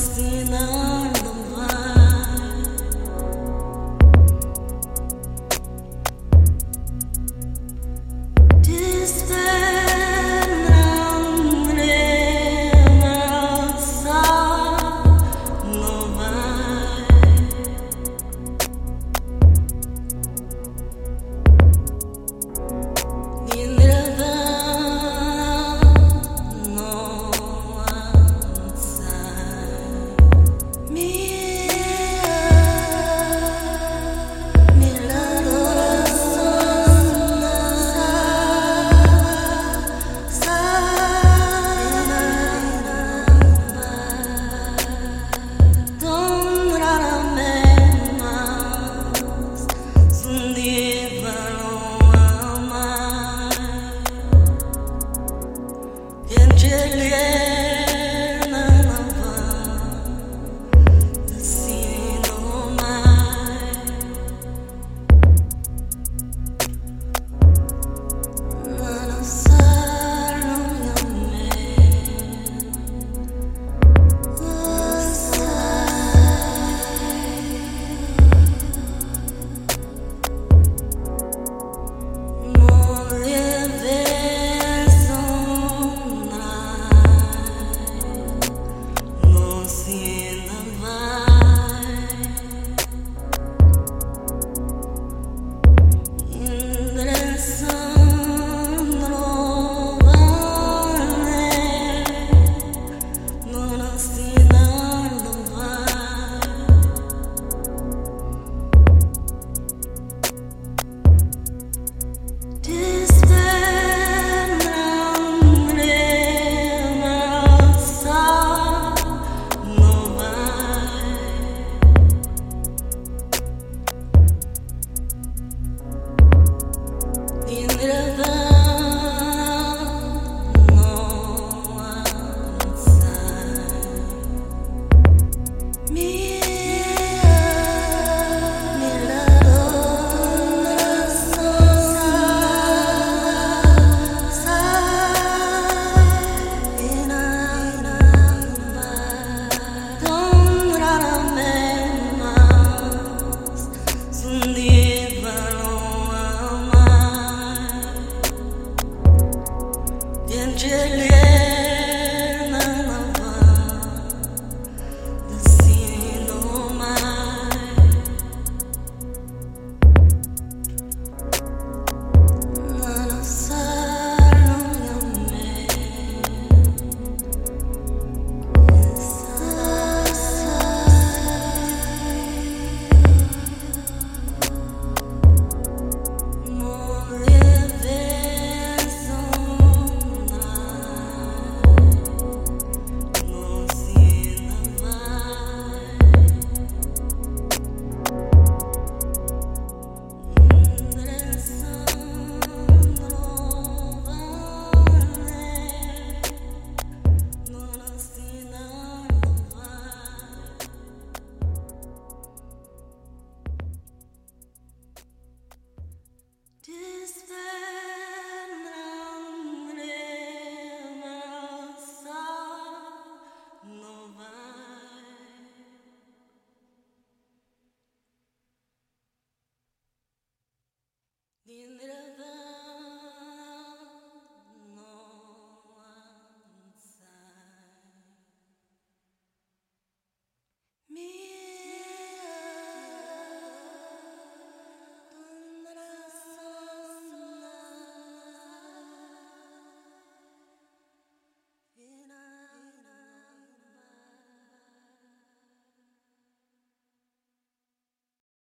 I see now. yeah, yeah. In the